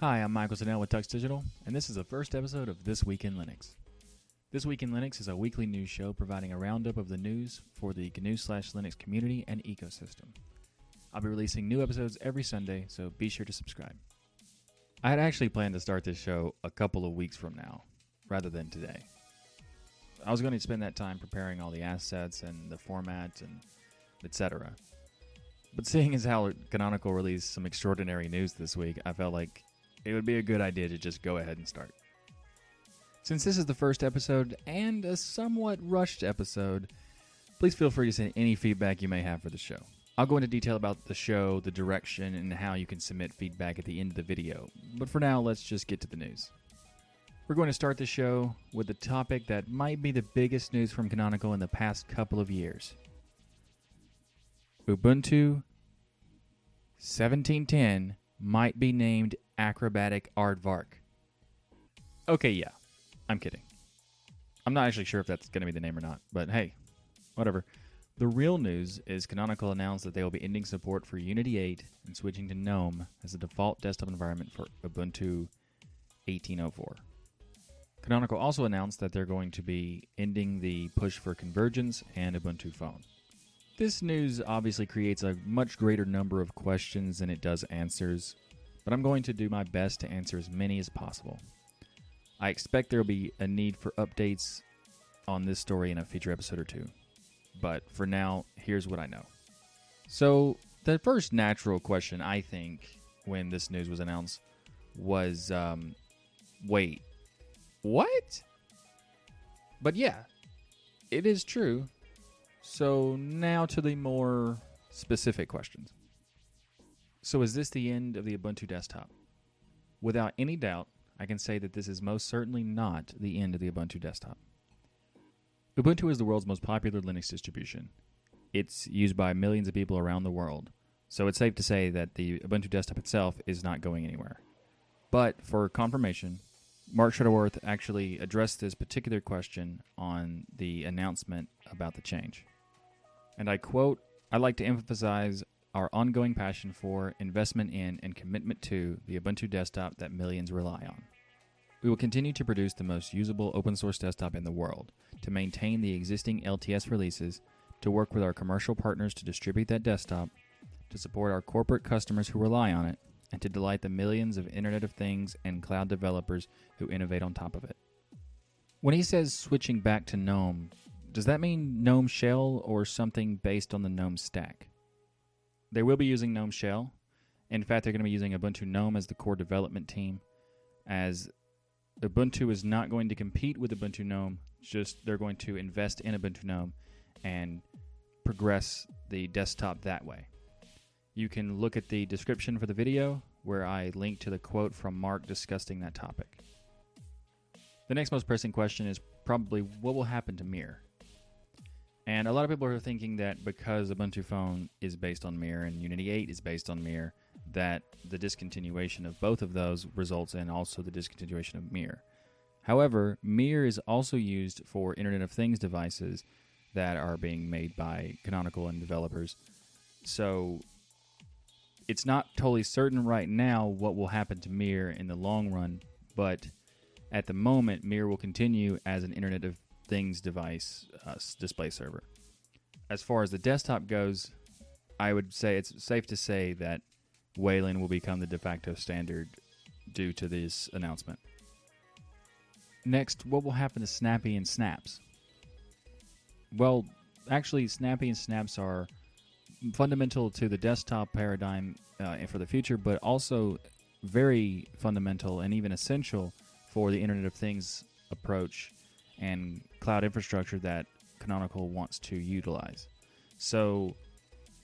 Hi, I'm Michael Tunnell with Tux Digital, and this is the first episode of This Week in Linux. This Week in Linux is a weekly news show providing a roundup of the news for the GNU slash Linux community and ecosystem. I'll be releasing new episodes every Sunday, so be sure to subscribe. I had actually planned to start this show a couple of weeks from now, rather than today. I was going to spend that time preparing all the assets and the format and etc. But seeing as how Canonical released some extraordinary news this week, I felt like it would be a good idea to just go ahead and start. Since this is the first episode and a somewhat rushed episode, please feel free to send any feedback you may have for the show. I'll go into detail about the show, the direction, and how you can submit feedback at the end of the video. But for now, let's just get to the news. We're going to start the show with a topic that might be the biggest news from Canonical in the past couple of years. Ubuntu 1710 might be named Acrobatic Aardvark. Okay, yeah. I'm kidding. I'm not actually sure if that's going to be the name or not, but hey, whatever. The real news is Canonical announced that they will be ending support for Unity 8 and switching to GNOME as the default desktop environment for Ubuntu 1804. Canonical also announced that they're going to be ending the push for convergence and Ubuntu Phone. This news obviously creates a much greater number of questions than it does answers, but I'm going to do my best to answer as many as possible. I expect there will be a need for updates on this story in a future episode or two. But for now, here's what I know. So, the first natural question, I think, when this news was announced was um, wait, what? But yeah, it is true. So, now to the more specific questions. So, is this the end of the Ubuntu desktop? Without any doubt, I can say that this is most certainly not the end of the Ubuntu desktop. Ubuntu is the world's most popular Linux distribution. It's used by millions of people around the world, so it's safe to say that the Ubuntu desktop itself is not going anywhere. But for confirmation, Mark Shuttleworth actually addressed this particular question on the announcement about the change. And I quote I'd like to emphasize our ongoing passion for, investment in, and commitment to the Ubuntu desktop that millions rely on. We will continue to produce the most usable open source desktop in the world, to maintain the existing LTS releases, to work with our commercial partners to distribute that desktop, to support our corporate customers who rely on it, and to delight the millions of Internet of Things and cloud developers who innovate on top of it. When he says switching back to GNOME, does that mean GNOME Shell or something based on the GNOME stack? They will be using GNOME Shell. In fact, they're going to be using Ubuntu GNOME as the core development team, as Ubuntu is not going to compete with Ubuntu GNOME. Just they're going to invest in Ubuntu GNOME and progress the desktop that way. You can look at the description for the video where I link to the quote from Mark discussing that topic. The next most pressing question is probably what will happen to Mir? And a lot of people are thinking that because Ubuntu Phone is based on Mir and Unity 8 is based on Mir, that the discontinuation of both of those results in also the discontinuation of Mir. However, Mir is also used for Internet of Things devices that are being made by Canonical and developers. So it's not totally certain right now what will happen to Mir in the long run, but at the moment, Mir will continue as an Internet of Things device uh, display server. As far as the desktop goes, I would say it's safe to say that Wayland will become the de facto standard due to this announcement. Next, what will happen to Snappy and Snaps? Well, actually, Snappy and Snaps are fundamental to the desktop paradigm uh, for the future, but also very fundamental and even essential for the Internet of Things approach and cloud infrastructure that Canonical wants to utilize. So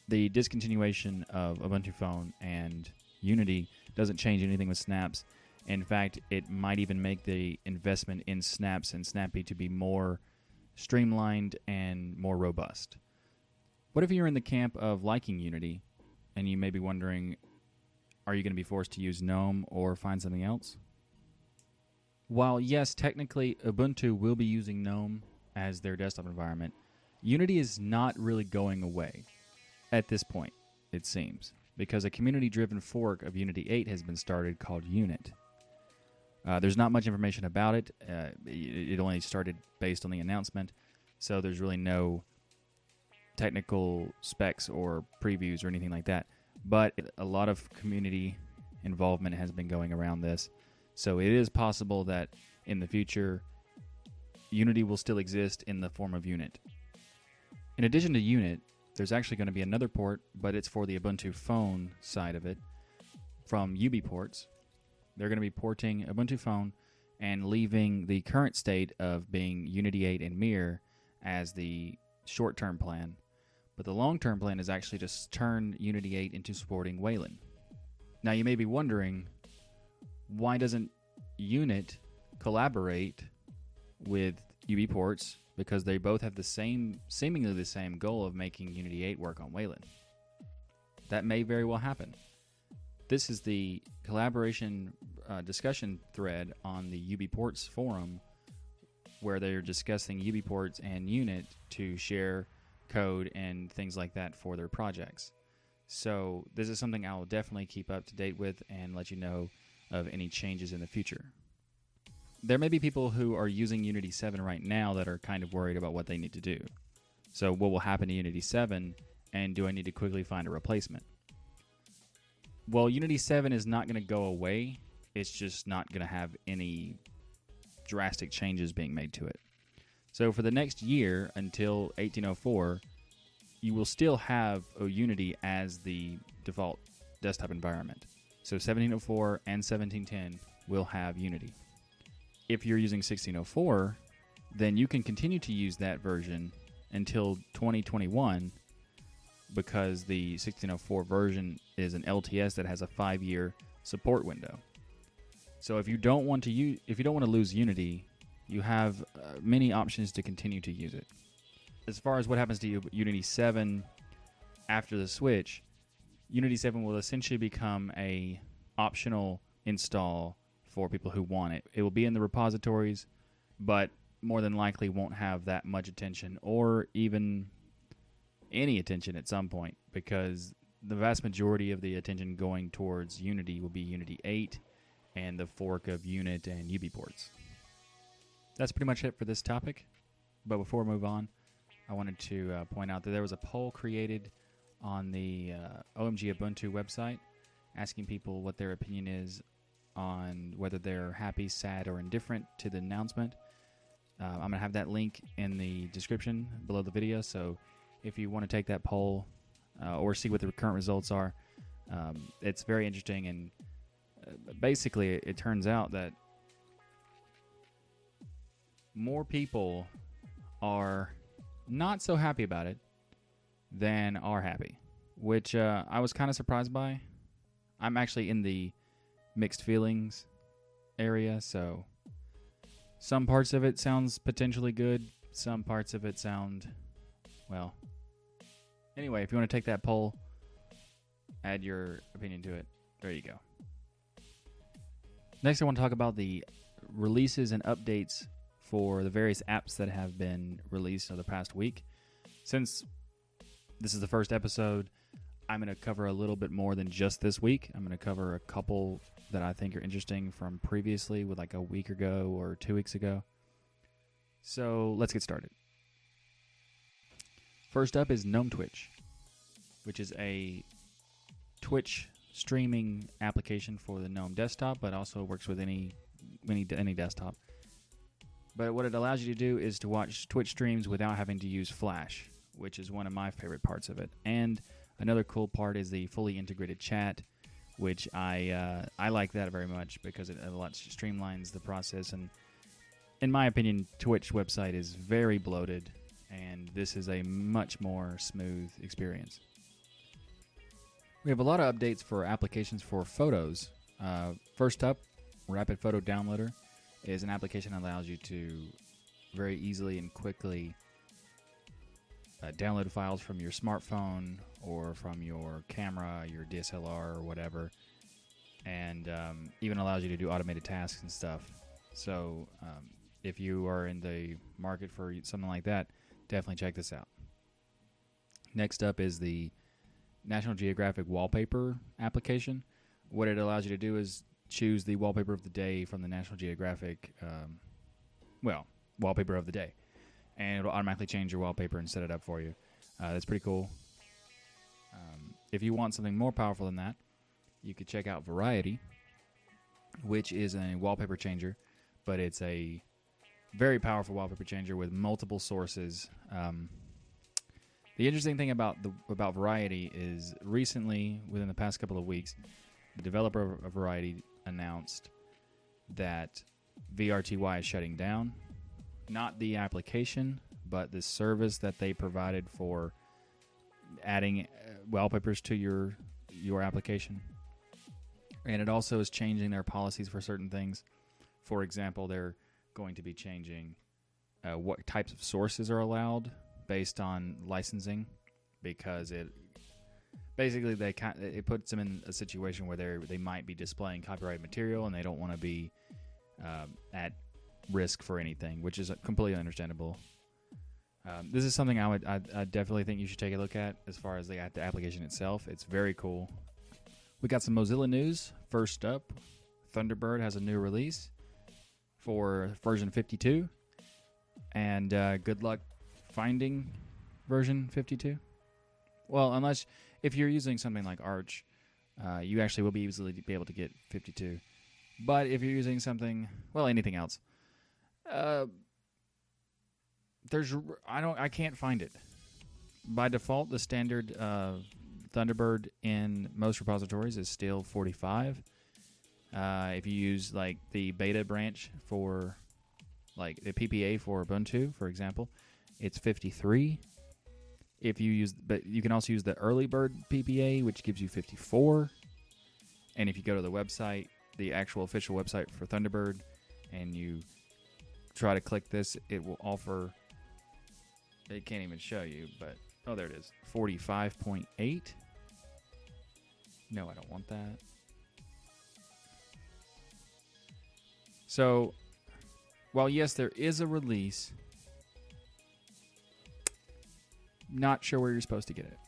the discontinuation of Ubuntu Phone and Unity doesn't change anything with Snaps. In fact, it might even make the investment in Snaps and Snappy to be more streamlined and more robust. What if you're in the camp of liking Unity and you may be wondering, are you going to be forced to use GNOME or find something else? While, yes, technically Ubuntu will be using GNOME as their desktop environment, Unity is not really going away at this point, it seems. because a community driven fork of Unity 8 has been started called Unit. Uh, there's not much information about it. Uh, it. It only started based on the announcement, so there's really no technical specs or previews or anything like that. But a lot of community involvement has been going around this, so it is possible that in the future, Unity will still exist in the form of Unit. In addition to Unit, there's actually going to be another port, but it's for the Ubuntu phone side of it from UBports. They're going to be porting Ubuntu phone and leaving the current state of being Unity 8 and Mir as the short term plan. But the long term plan is actually to turn Unity 8 into supporting Wayland. Now, you may be wondering why doesn't Unit collaborate with UBports because they both have the same, seemingly the same goal of making Unity 8 work on Wayland. That may very well happen. This is the collaboration uh, discussion thread on the UBports forum where they're discussing UBports and Unit to share code and things like that for their projects. So, this is something I will definitely keep up to date with and let you know of any changes in the future there may be people who are using Unity 7 right now that are kind of worried about what they need to do. So, what will happen to Unity 7, and do I need to quickly find a replacement? Well, Unity 7 is not going to go away, it's just not going to have any drastic changes being made to it. So, for the next year until 1804, you will still have oh, Unity as the default desktop environment. So, 1704 and 1710 will have Unity if you're using 1604, then you can continue to use that version until 2021 because the 1604 version is an LTS that has a 5-year support window. So if you don't want to use if you don't want to lose Unity, you have uh, many options to continue to use it. As far as what happens to Unity 7 after the switch, Unity 7 will essentially become a optional install for people who want it. It will be in the repositories, but more than likely won't have that much attention or even any attention at some point because the vast majority of the attention going towards Unity will be Unity 8 and the fork of Unit and UBports. That's pretty much it for this topic. But before we move on, I wanted to uh, point out that there was a poll created on the uh, OMG Ubuntu website asking people what their opinion is on whether they're happy, sad, or indifferent to the announcement. Uh, I'm going to have that link in the description below the video. So if you want to take that poll uh, or see what the current results are, um, it's very interesting. And uh, basically, it, it turns out that more people are not so happy about it than are happy, which uh, I was kind of surprised by. I'm actually in the mixed feelings area. So some parts of it sounds potentially good. Some parts of it sound, well. Anyway, if you want to take that poll, add your opinion to it. There you go. Next, I want to talk about the releases and updates for the various apps that have been released over the past week. Since this is the first episode, I'm going to cover a little bit more than just this week. I'm going to cover a couple that I think are interesting from previously, with like a week ago or two weeks ago. So let's get started. First up is GNOME Twitch, which is a Twitch streaming application for the GNOME desktop, but also works with any any any desktop. But what it allows you to do is to watch Twitch streams without having to use Flash, which is one of my favorite parts of it. And another cool part is the fully integrated chat which I uh, I like that very much because it, a lot streamlines the process. And in my opinion, Twitch website is very bloated, and this is a much more smooth experience. We have a lot of updates for applications for photos. Uh, first up, Rapid Photo Downloader is an application that allows you to very easily and quickly uh, download files from your smartphone or from your camera, your DSLR, or whatever, and um, even allows you to do automated tasks and stuff. So, um, if you are in the market for something like that, definitely check this out. Next up is the National Geographic wallpaper application. What it allows you to do is choose the wallpaper of the day from the National Geographic, um, well, wallpaper of the day, and it'll automatically change your wallpaper and set it up for you. Uh, that's pretty cool. Um, if you want something more powerful than that, you could check out Variety, which is a wallpaper changer, but it's a very powerful wallpaper changer with multiple sources. Um, the interesting thing about the about Variety is recently, within the past couple of weeks, the developer of Variety announced that VRTY is shutting down. Not the application, but the service that they provided for adding uh, wallpapers to your your application. And it also is changing their policies for certain things. For example, they're going to be changing uh, what types of sources are allowed based on licensing because it basically they it puts them in a situation where they they might be displaying copyrighted material and they don't want to be um, at risk for anything, which is completely understandable. Um, this is something I would I, I, definitely think you should take a look at as far as the, the application itself. It's very cool. We got some Mozilla news. First up, Thunderbird has a new release for version 52, and uh, good luck finding version 52. Well, unless if you're using something like Arch, uh, you actually will be easily be able to get 52. But if you're using something, well, anything else, uh, there's I don't I can't find it. By default, the standard uh, Thunderbird in most repositories is still 45. Uh, if you use like the beta branch for like the PPA for Ubuntu, for example, it's 53. If you use, but you can also use the early bird PPA, which gives you 54. And if you go to the website, the actual official website for Thunderbird, and you try to click this, it will offer. It can't even show you, but oh, there it is, 45.8. No, I don't want that. So, while yes, there is a release, not sure where you're supposed to get it.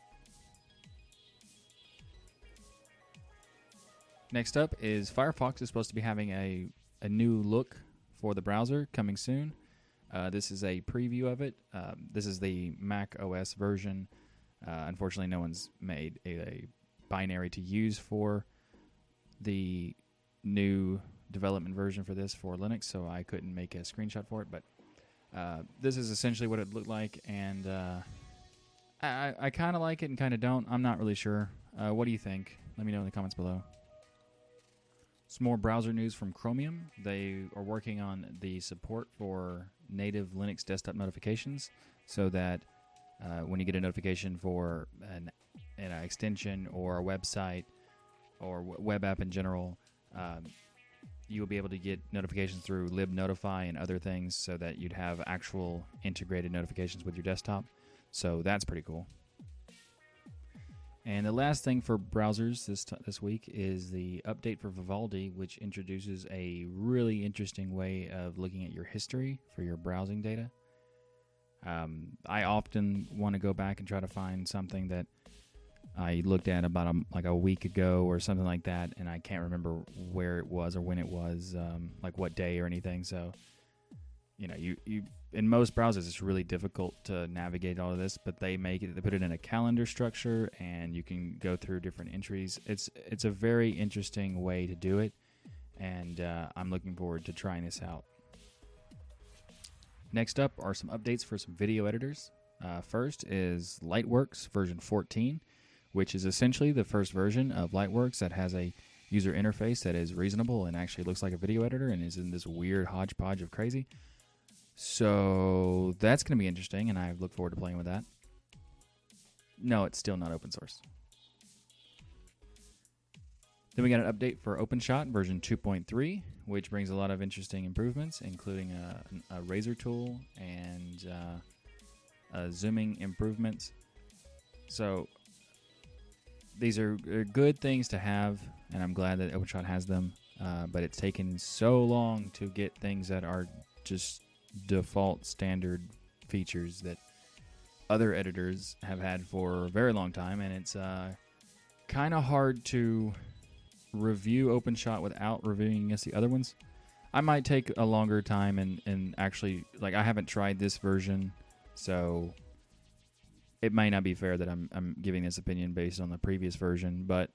Next up is Firefox is supposed to be having a, a new look for the browser coming soon. Uh, this is a preview of it. Um, this is the Mac OS version. Uh, unfortunately, no one's made a, a, binary to use for the new development version for this for Linux, so I couldn't make a screenshot for it. But uh, this is essentially what it looked like, and uh, I, I kind of like it and kind of don't. I'm not really sure. Uh, what do you think? Let me know in the comments below. Some more browser news from Chromium. They are working on the support for native Linux desktop notifications so that uh, when you get a notification for an, an extension or a website or web app in general, um, you'll be able to get notifications through libnotify and other things so that you'd have actual integrated notifications with your desktop. So that's pretty cool. And the last thing for browsers this t- this week is the update for Vivaldi, which introduces a really interesting way of looking at your history for your browsing data. Um, I often want to go back and try to find something that I looked at about a, like a week ago or something like that, and I can't remember where it was or when it was, um, like what day or anything. So you know, you, you in most browsers it's really difficult to navigate all of this, but they make it they put it in a calendar structure and you can go through different entries. It's it's a very interesting way to do it, and uh, I'm looking forward to trying this out. Next up are some updates for some video editors. Uh, first is Lightworks version 14, which is essentially the first version of Lightworks that has a user interface that is reasonable and actually looks like a video editor and is in this weird hodgepodge of crazy. So that's going to be interesting, and I look forward to playing with that. No, it's still not open source. Then we got an update for OpenShot version 2.3, which brings a lot of interesting improvements, including a, a razor tool and uh, zooming improvements. So these are, are, good things to have, and I'm glad that OpenShot has them. Uh, but it's taken so long to get things that are just default standard features that other editors have had for a very long time, and it's uh, kind of hard to review OpenShot without reviewing against the other ones. I might take a longer time and, and actually like I haven't tried this version, so it might not be fair that I'm I'm giving this opinion based on the previous version, but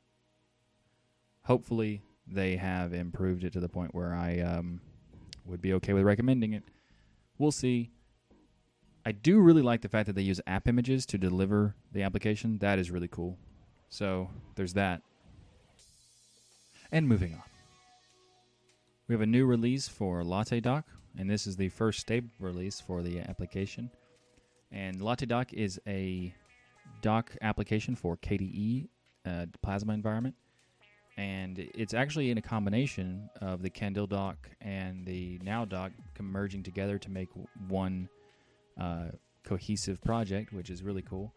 hopefully they have improved it to the point where I um, would be okay with recommending it. We'll see. I do really like the fact that they use app images to deliver the application. That is really cool. So there's that. And moving on. We have a new release for Latte Dock, and this is the first stable release for the application. And Latte Dock is a dock application for KDE uh, Plasma environment. And it's actually in a combination of the Candil Dock and the NowDock merging together to make one uh, cohesive project, which is really cool.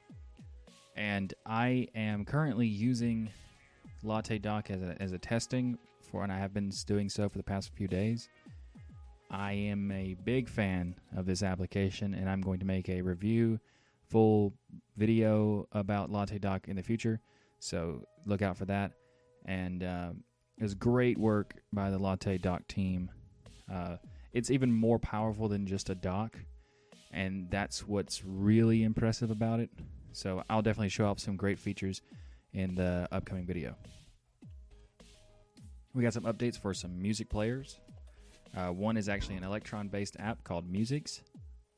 And I am currently using Latte Dock as a, as a testing for, and I have been doing so for the past few days. I am a big fan of this application, and I'm going to make a review, full video about Latte Dock in the future. So look out for that. And uh, great work by the Latte Dock team. Uh, it's even more powerful than just a doc, and that's what's really impressive about it. So I'll definitely show off some great features in the upcoming video. We got some updates for some music players. Uh, one is actually an Electron based app called Museeks.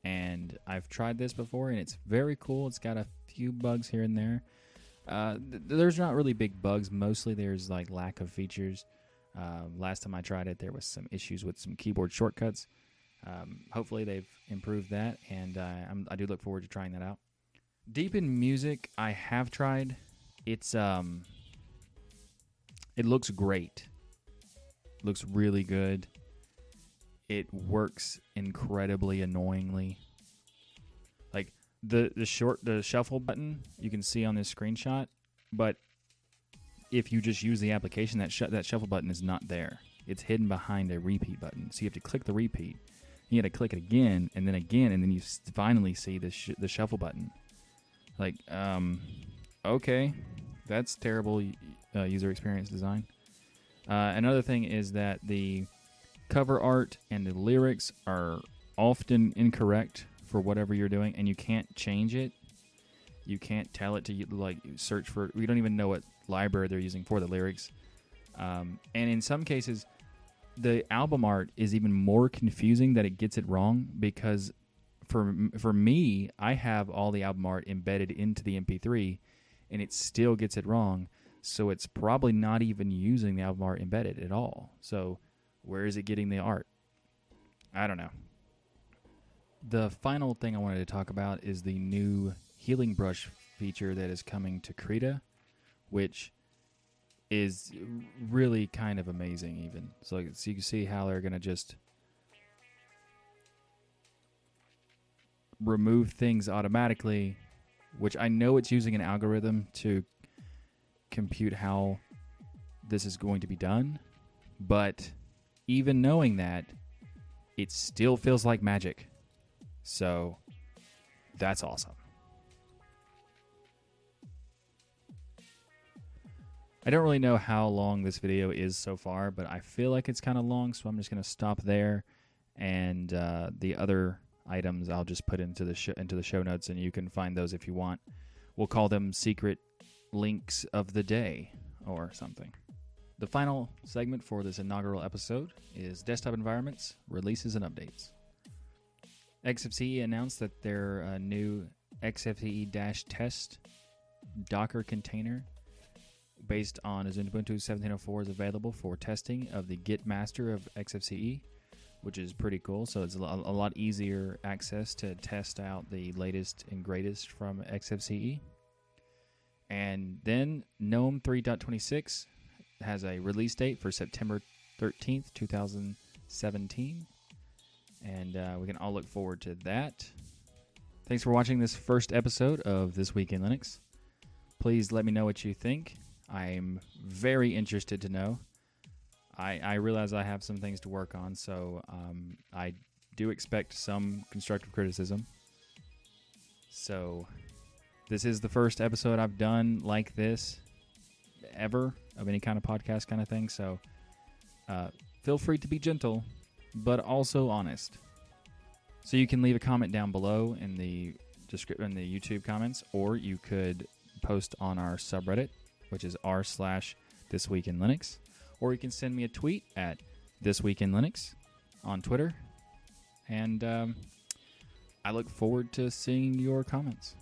And I've tried this before and it's very cool. It's got a few bugs here and there. Uh, th- there's not really big bugs. Mostly there's like lack of features. Uh, last time I tried it, there was some issues with some keyboard shortcuts. Um, hopefully they've improved that, and uh, i do look forward to trying that out. Deepin Music, I have tried. It's um, it looks great. Looks really good. It works incredibly annoyingly. The the short the shuffle button you can see on this screenshot, but if you just use the application, that sh- that shuffle button is not there. It's hidden behind a repeat button. So you have to click the repeat. You have to click it again and then again, and then you finally see the sh- the shuffle button. Like, um, okay, that's terrible uh, user experience design. Uh, another thing is that the cover art and the lyrics are often incorrect for whatever you're doing, and you can't change it. You can't tell it to like search for. We don't even know what library they're using for the lyrics, um, and in some cases, the album art is even more confusing that it gets it wrong because for for me, I have all the album art embedded into the MP3, and it still gets it wrong. So it's probably not even using the album art embedded at all. So where is it getting the art? I don't know. The final thing I wanted to talk about is the new healing brush feature that is coming to Krita, which is really kind of amazing even. So, so you can see how they're going to just remove things automatically, which I know it's using an algorithm to compute how this is going to be done, but even knowing that, it still feels like magic. So that's awesome. I don't really know how long this video is so far, but I feel like it's kind of long, so I'm just going to stop there. And uh, the other items I'll just put into the sh- into the show notes, and you can find those if you want. We'll call them secret links of the day or something. The final segment for this inaugural episode is desktop environments, releases, and updates. XFCE announced that their uh, new XFCE dash test Docker container based on Ubuntu 1704 is available for testing of the Git master of XFCE which is pretty cool. So it's a lot easier access to test out the latest and greatest from XFCE. And then GNOME 3.26 has a release date for September 13th, 2017. And uh, we can all look forward to that. Thanks for watching this first episode of This Week in Linux. Please let me know what you think. I'm very interested to know. I, I realize I have some things to work on, so um, I do expect some constructive criticism. So, this is the first episode I've done like this. ever of any kind of podcast kind of thing. So uh, feel free to be gentle, but also honest. So you can leave a comment down below in the description in the YouTube comments, or you could post on our subreddit, which is r slash this week in Linux, or you can send me a tweet at this week in Linux on Twitter, and um, I look forward to seeing your comments.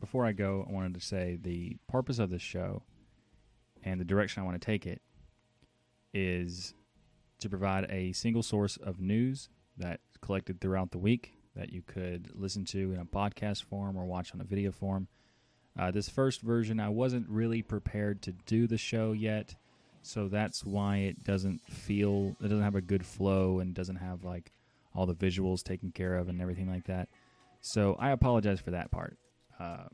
Before I go, I wanted to say the purpose of this show and the direction I want to take it is to provide a single source of news that collected throughout the week that you could listen to in a podcast form or watch on a video form. Uh, this first version, I wasn't really prepared to do the show yet, so that's why it doesn't feel, it doesn't have a good flow and doesn't have like all the visuals taken care of and everything like that. So I apologize for that part. Uh,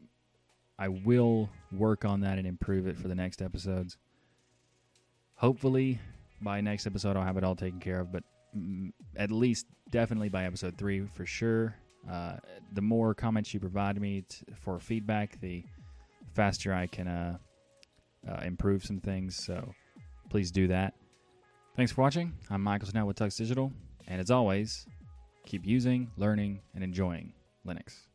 I will work on that and improve it for the next episodes. Hopefully, by next episode, I'll have it all taken care of, but mm, at least definitely by episode three for sure. Uh, the more comments you provide me t- for feedback, the faster I can uh, uh, improve some things. So please do that. Thanks for watching. I'm Michael Tunnell with Tux Digital. And as always, keep using, learning, and enjoying Linux.